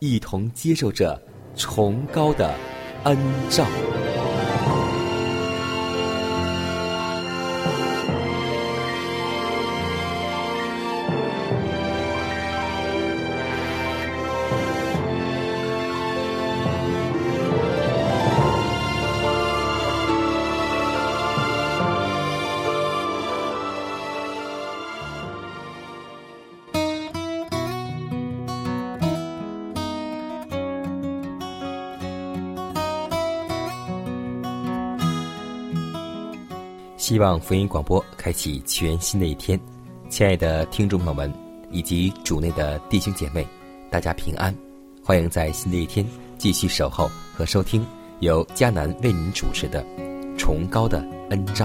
一同接受着崇高的恩照。希望福音广播开启全新的一天，亲爱的听众朋友们以及主内的弟兄姐妹，大家平安，欢迎在新的一天继续守候和收听由迦南为您主持的《崇高的恩照》。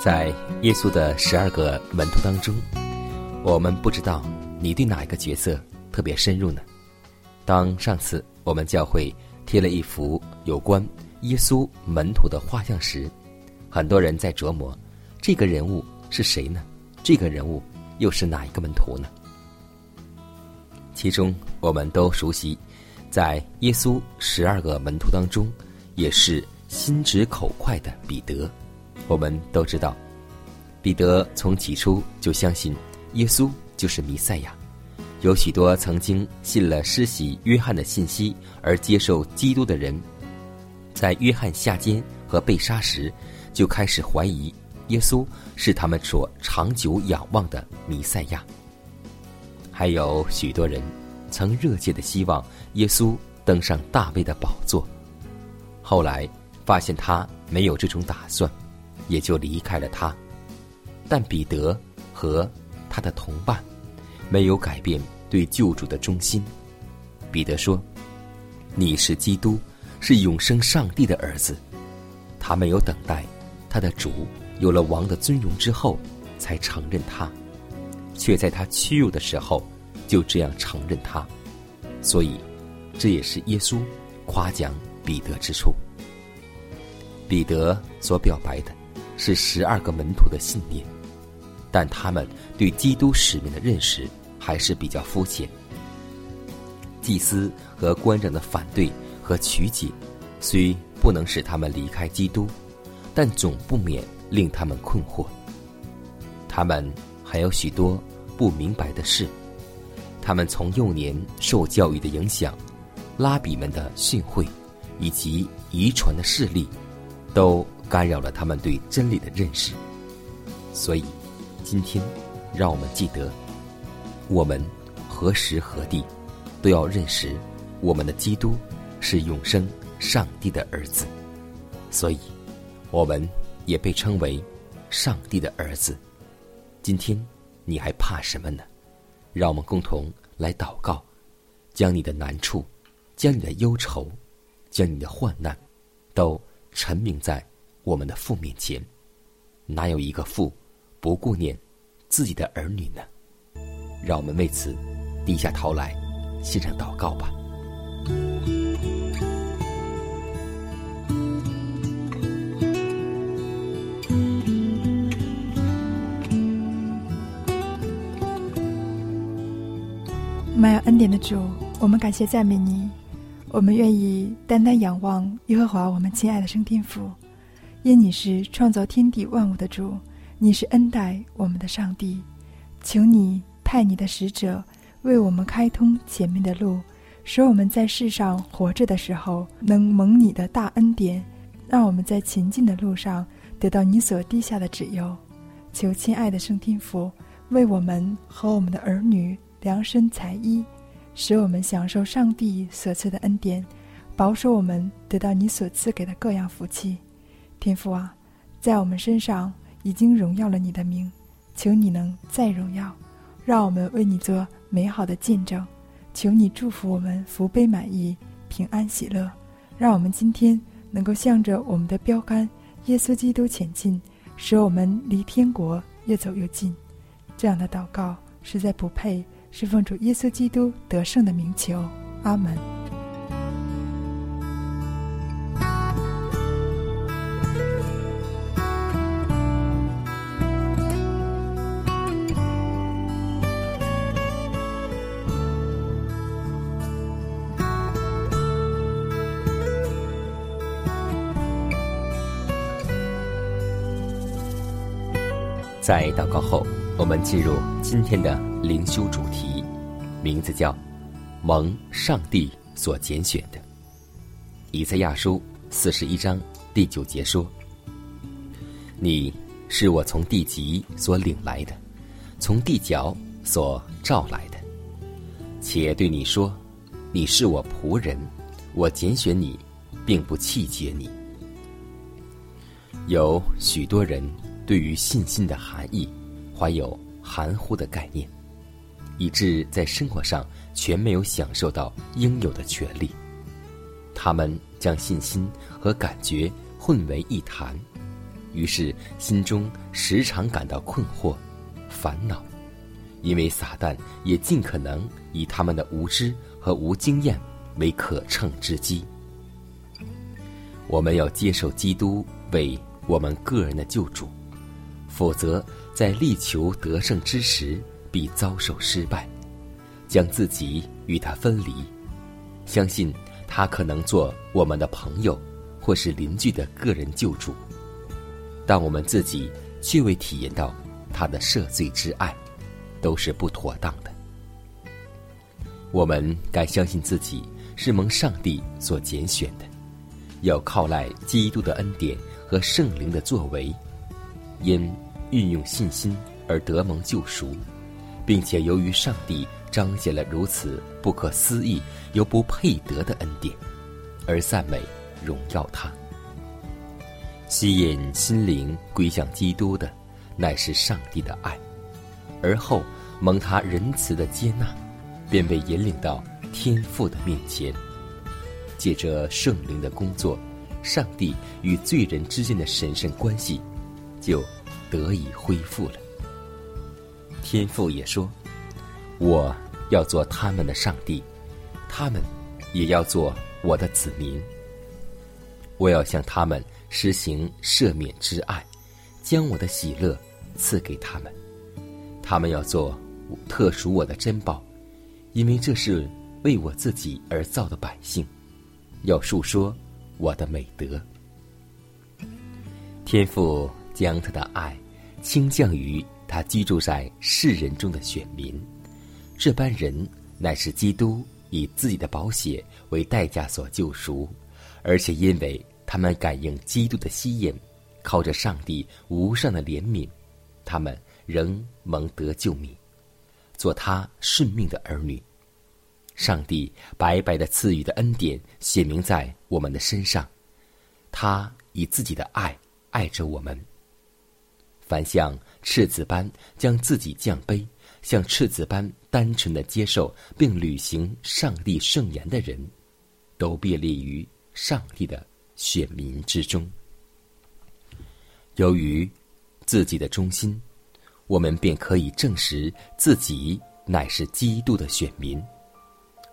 在耶稣的十二个门徒当中，我们不知道你对哪一个角色特别深入呢？当上次我们教会贴了一幅有关耶稣门徒的画像时，很多人在琢磨这个人物是谁呢？这个人物又是哪一个门徒呢？其中我们都熟悉，在耶稣十二个门徒当中，也是心直口快的彼得。我们都知道，彼得从起初就相信耶稣就是弥赛亚。有许多曾经信了施洗约翰的信息而接受基督的人，在约翰下监和被杀时，就开始怀疑耶稣是他们所长久仰望的弥赛亚。还有许多人曾热切的希望耶稣登上大卫的宝座，后来发现他没有这种打算。也就离开了他，但彼得和他的同伴没有改变对救主的忠心。彼得说：“你是基督，是永生上帝的儿子。”他没有等待他的主有了王的尊荣之后才承认他，却在他屈辱的时候就这样承认他。所以，这也是耶稣夸奖彼得之处。彼得所表白的。是十二个门徒的信念，但他们对基督使命的认识还是比较肤浅。祭司和官长的反对和曲解，虽不能使他们离开基督，但总不免令他们困惑。他们还有许多不明白的事，他们从幼年受教育的影响，拉比们的训诲，以及遗传的势力，都。干扰了他们对真理的认识，所以今天让我们记得，我们何时何地都要认识我们的基督是永生上帝的儿子，所以我们也被称为上帝的儿子。今天你还怕什么呢？让我们共同来祷告，将你的难处、将你的忧愁、将你的患难，都陈明在。我们的父面前，哪有一个父不顾念自己的儿女呢？让我们为此低下头来，献上祷告吧。满有恩典的主，我们感谢赞美你，我们愿意单单仰望耶和华，我们亲爱的圣天父，因你是创造天地万物的主，你是恩待我们的上帝，求你派你的使者为我们开通前面的路，使我们在世上活着的时候能蒙你的大恩典，让我们在前进的路上得到你所滴下的指诱。求亲爱的圣天父为我们和我们的儿女。量身裁衣，使我们享受上帝所赐的恩典，保守我们得到你所赐给的各样福气。天父啊，在我们身上已经荣耀了你的名，求你能再荣耀，让我们为你做美好的见证。求你祝福我们福杯满溢，平安喜乐，让我们今天能够向着我们的标杆耶稣基督前进，使我们离天国越走越近。这样的祷告实在不配。是奉主耶稣基督得胜的名求，阿门。在祷告后，我们进入今天的。灵修主题，名字叫“蒙上帝所拣选的”。以赛亚书四十一章第九节说：“你是我从地极所领来的，从地角所召来的。且对你说，你是我仆人，我拣选你，并不弃绝你。”有许多人对于信心的含义怀有含糊的概念。以致在生活上全没有享受到应有的权利，他们将信心和感觉混为一谈，于是心中时常感到困惑、烦恼，因为撒旦也尽可能以他们的无知和无经验为可乘之机。我们要接受基督为我们个人的救主，否则在力求得胜之时。必遭受失败，将自己与他分离，相信他可能做我们的朋友，或是邻居的个人救主，但我们自己却未体验到他的赦罪之爱，都是不妥当的。我们该相信自己是蒙上帝所拣选的，要靠赖基督的恩典和圣灵的作为，因运用信心而得蒙救赎。并且由于上帝彰显了如此不可思议又不配得的恩典，而赞美荣耀他。吸引心灵归向基督的，乃是上帝的爱，而后蒙他仁慈的接纳，便被引领到天父的面前。借着圣灵的工作，上帝与罪人之间的神圣关系就得以恢复了。天父也说：“我要做他们的上帝，他们也要做我的子民。我要向他们施行赦免之爱，将我的喜乐赐给他们。他们要做特属我的珍宝，因为这是为我自己而造的百姓，要述说我的美德。天父将他的爱倾降于。”他居住在世人中的选民，这般人乃是基督以自己的宝血为代价所救赎，而且因为他们感应基督的吸引，靠着上帝无上的怜悯，他们仍蒙得救命，做他顺命的儿女。上帝白白的赐予的恩典显明在我们的身上，他以自己的爱爱着我们。凡像赤子般将自己降卑，像赤子般单纯的接受并履行上帝圣言的人，都列于上帝的选民之中。由于自己的忠心，我们便可以证实自己乃是基督的选民；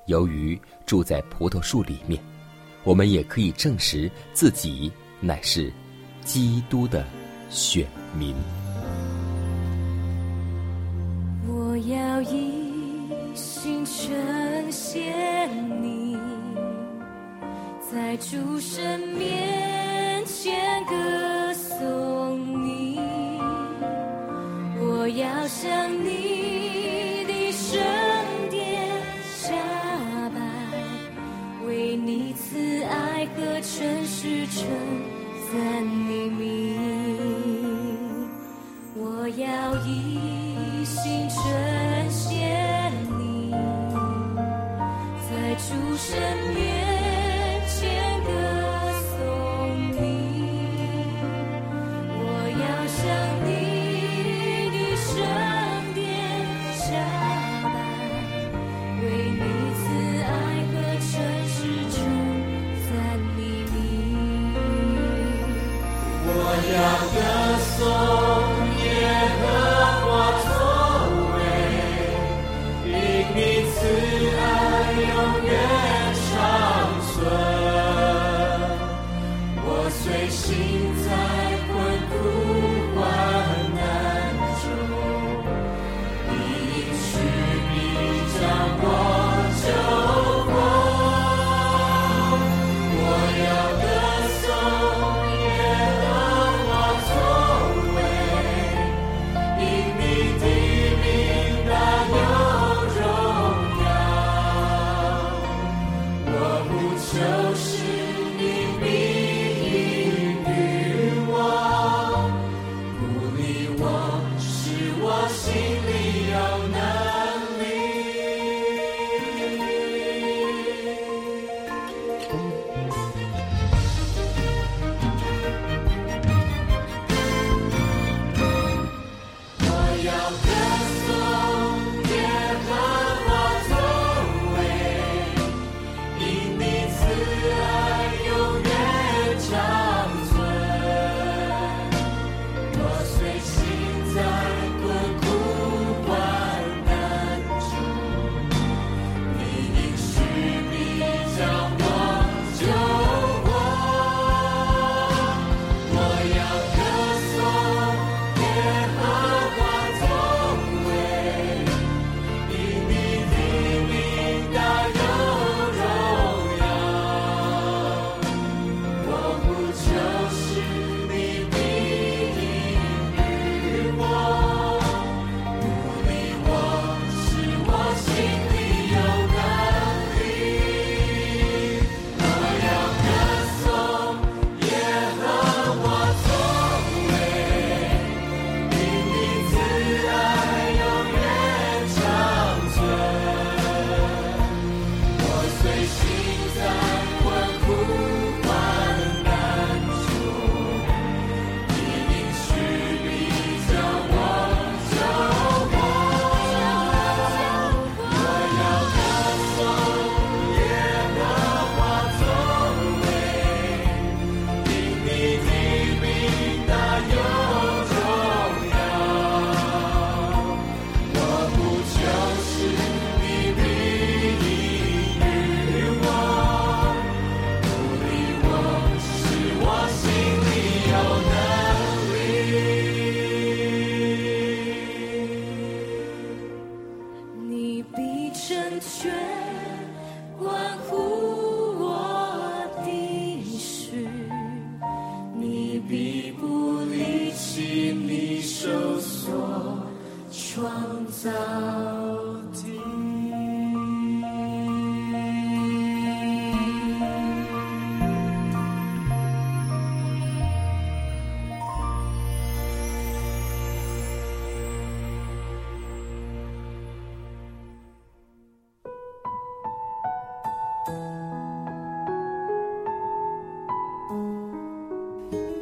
由于住在葡萄树里面，我们也可以证实自己乃是基督的。选民，我要一心呈现你，在主神面前歌颂你，我要向你的圣殿下拜，为你慈爱和诚实称赞你名，要一心呈现你，在主身边。心里有能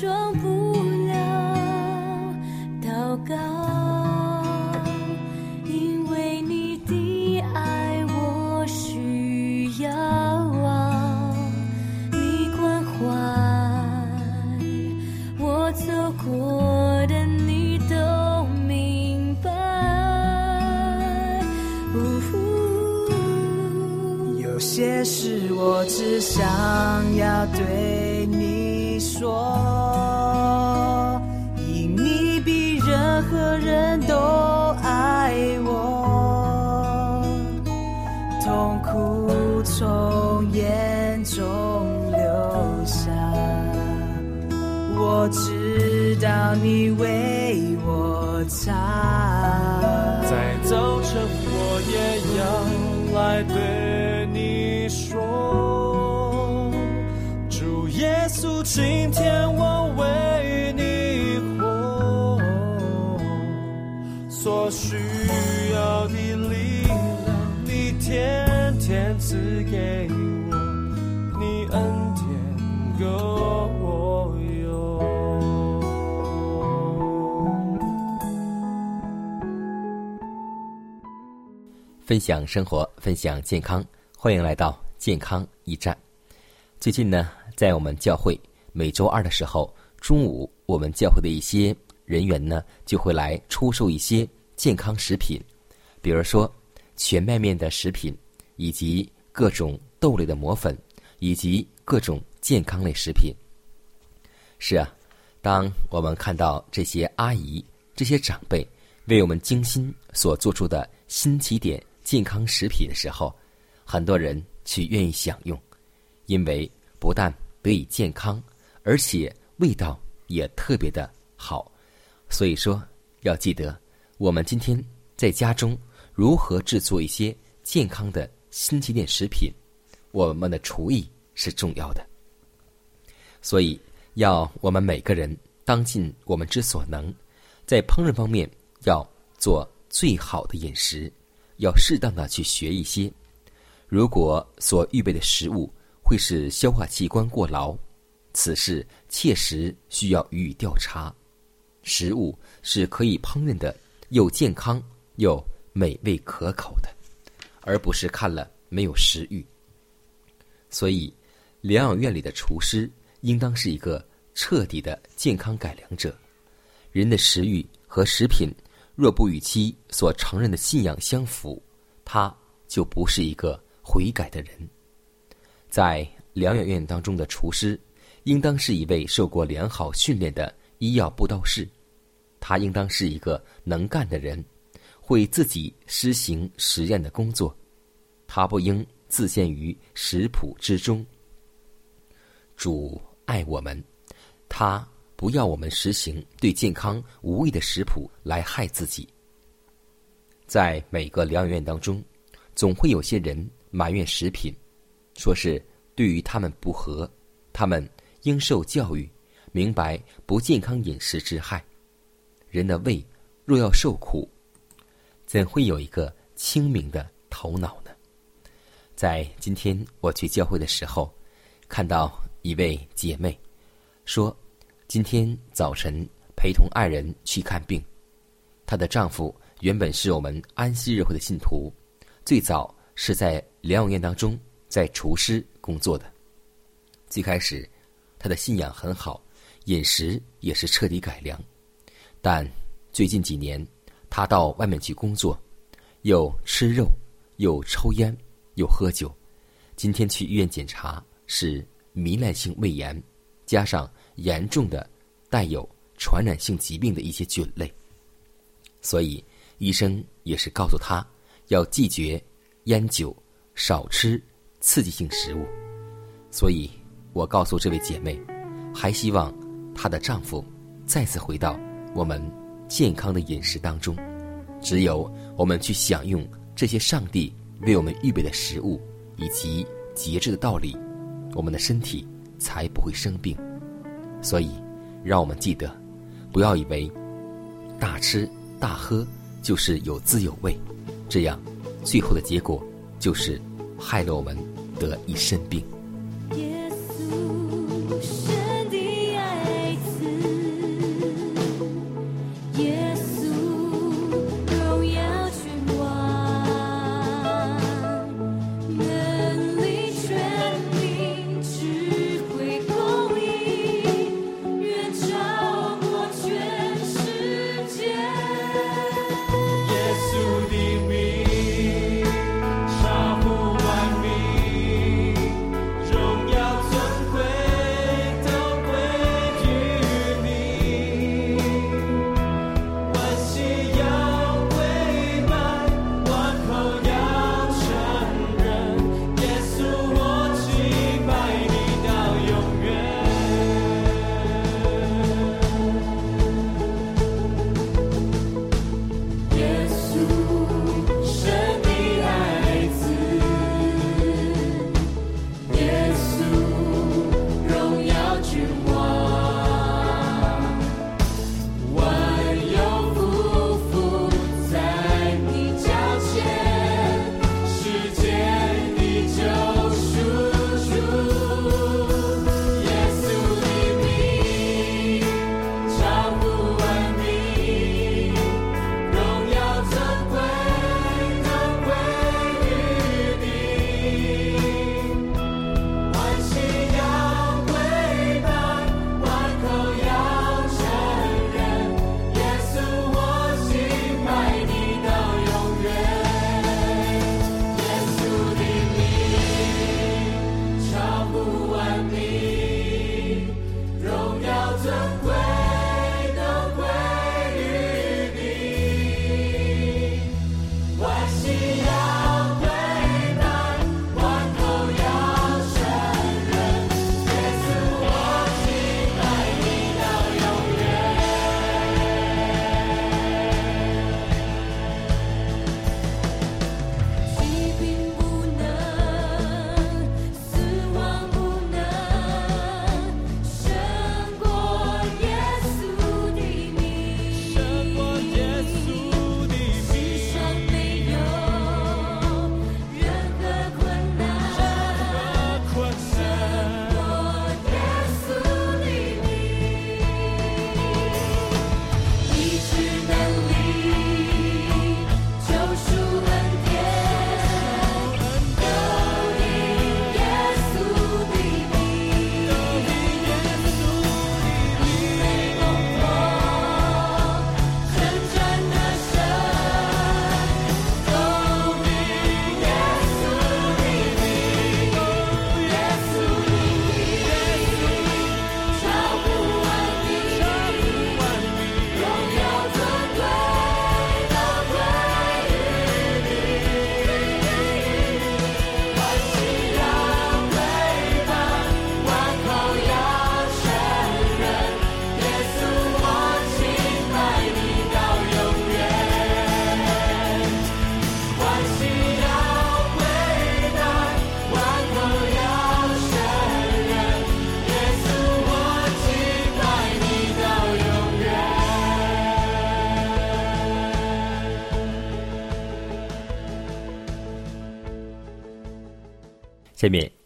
装你为我擦。在早晨，我也要来对你说，主耶稣，今天我为你活，所需分享生活，分享健康，欢迎来到健康驿站。最近呢，在我们教会每周二的时候，中午我们教会的一些人员呢，就会来出售一些健康食品，比如说全麦面的食品，以及各种豆类的磨粉，以及各种健康类食品。是啊，当我们看到这些阿姨、这些长辈为我们精心所做出的新起点健康食品的时候，很多人去愿意享用，因为不但得以健康，而且味道也特别的好。所以说，要记得我们今天在家中如何制作一些健康的新起点食品，我们的厨艺是重要的。所以，要我们每个人当尽我们之所能，在烹饪方面要做最好的饮食，要适当的去学一些。如果所预备的食物会使消化器官过劳，此事切实需要予以调查。食物是可以烹饪的，又健康又美味可口的，而不是看了没有食欲。所以，疗养院里的厨师应当是一个彻底的健康改良者。人的食欲和食品若不与其所承认的信仰相符，他就不是一个悔改的人。在疗养院当中的厨师，应当是一位受过良好训练的医药布道士，他应当是一个能干的人，会自己施行实验的工作，他不应自陷于食谱之中。主爱我们，他不要我们实行对健康无益的食谱来害自己。在每个疗养院当中，总会有些人埋怨食品，说是对于他们不合，他们应受教育，明白不健康饮食之害。人的胃若要受苦，怎会有一个清明的头脑呢？在今天我去教会的时候，看到一位姐妹说，今天早晨陪同爱人去看病，她的丈夫原本是我们安息日会的信徒，最早是在疗养院当中在厨师工作的。最开始，他的信仰很好，饮食也是彻底改良，但最近几年，他到外面去工作，又吃肉，又抽烟，又喝酒。今天去医院检查是糜烂性胃炎，加上严重的带有传染性疾病的一些菌类，所以医生也是告诉他要拒绝烟酒，少吃刺激性食物。所以，我告诉这位姐妹，还希望她的丈夫再次回到我们健康的饮食当中。只有我们去享用这些上帝为我们预备的食物以及节制的道理，我们的身体才不会生病。所以，让我们记得，不要以为大吃大喝就是有滋有味，这样最后的结果就是害了我们得一身病。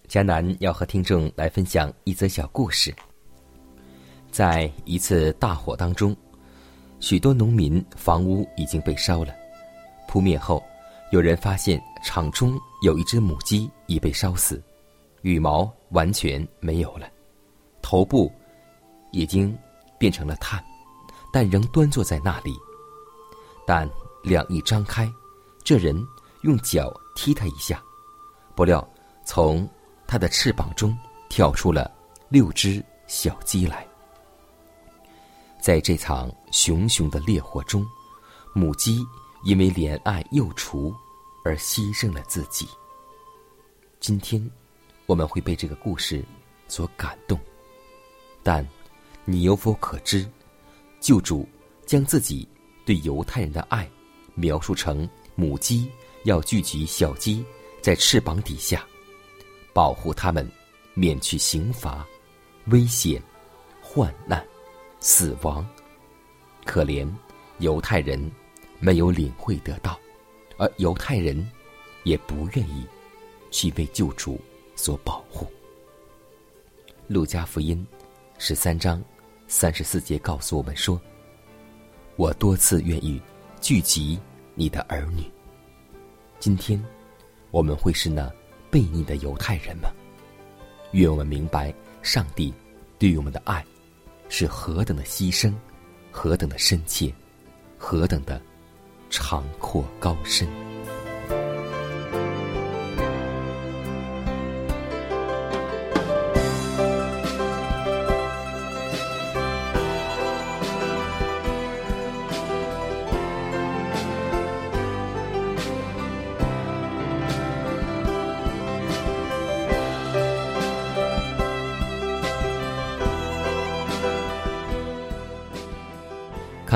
迦南要和听众来分享一则小故事。在一次大火当中，许多农民房屋已经被烧了。扑灭后，有人发现场中有一只母鸡已被烧死，羽毛完全没有了，头部已经变成了炭，但仍端坐在那里。但两翼张开，这人用脚踢它一下，不料从它的翅膀中跳出了六只小鸡来。在这场熊熊的烈火中，母鸡因为怜爱幼雏，而牺牲了自己。今天，我们会被这个故事所感动，但你有否可知，救主将自己对犹太人的爱描述成母鸡要聚集小鸡在翅膀底下，保护他们免去刑罚、危险、患难、死亡。可怜犹太人没有领会得到，而犹太人也不愿意去为救主所保护。路加福音十三章。三十四节告诉我们说：“我多次愿意聚集你的儿女。今天，我们会是那悖逆的犹太人们？愿我们明白上帝对于我们的爱是何等的牺牲，何等的深切，何等的长阔高深。”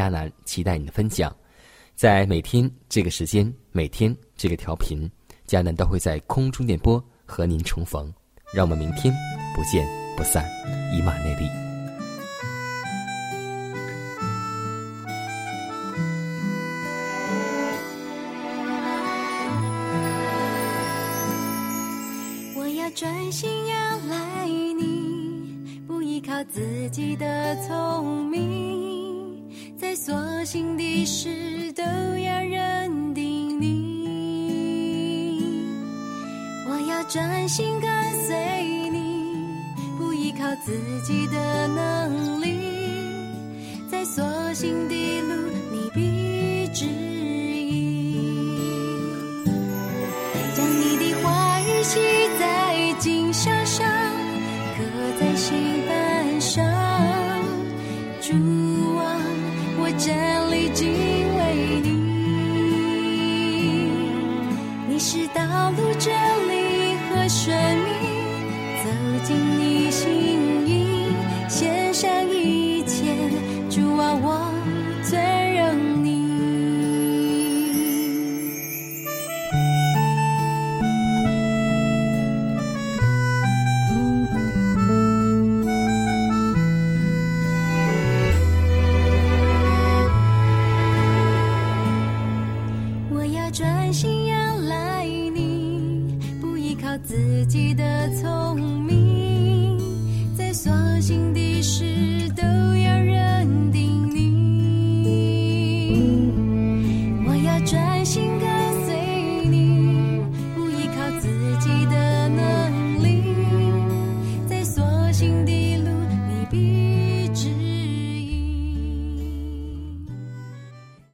迦南期待你的分享，在每天这个时间，每天这个调频，迦南都会在空中电波和您重逢。让我们明天不见不散，以马内利。我要专心仰赖你，不依靠自己的聪明。心的事都要认定你，我要专心跟随你，不依靠自己的生命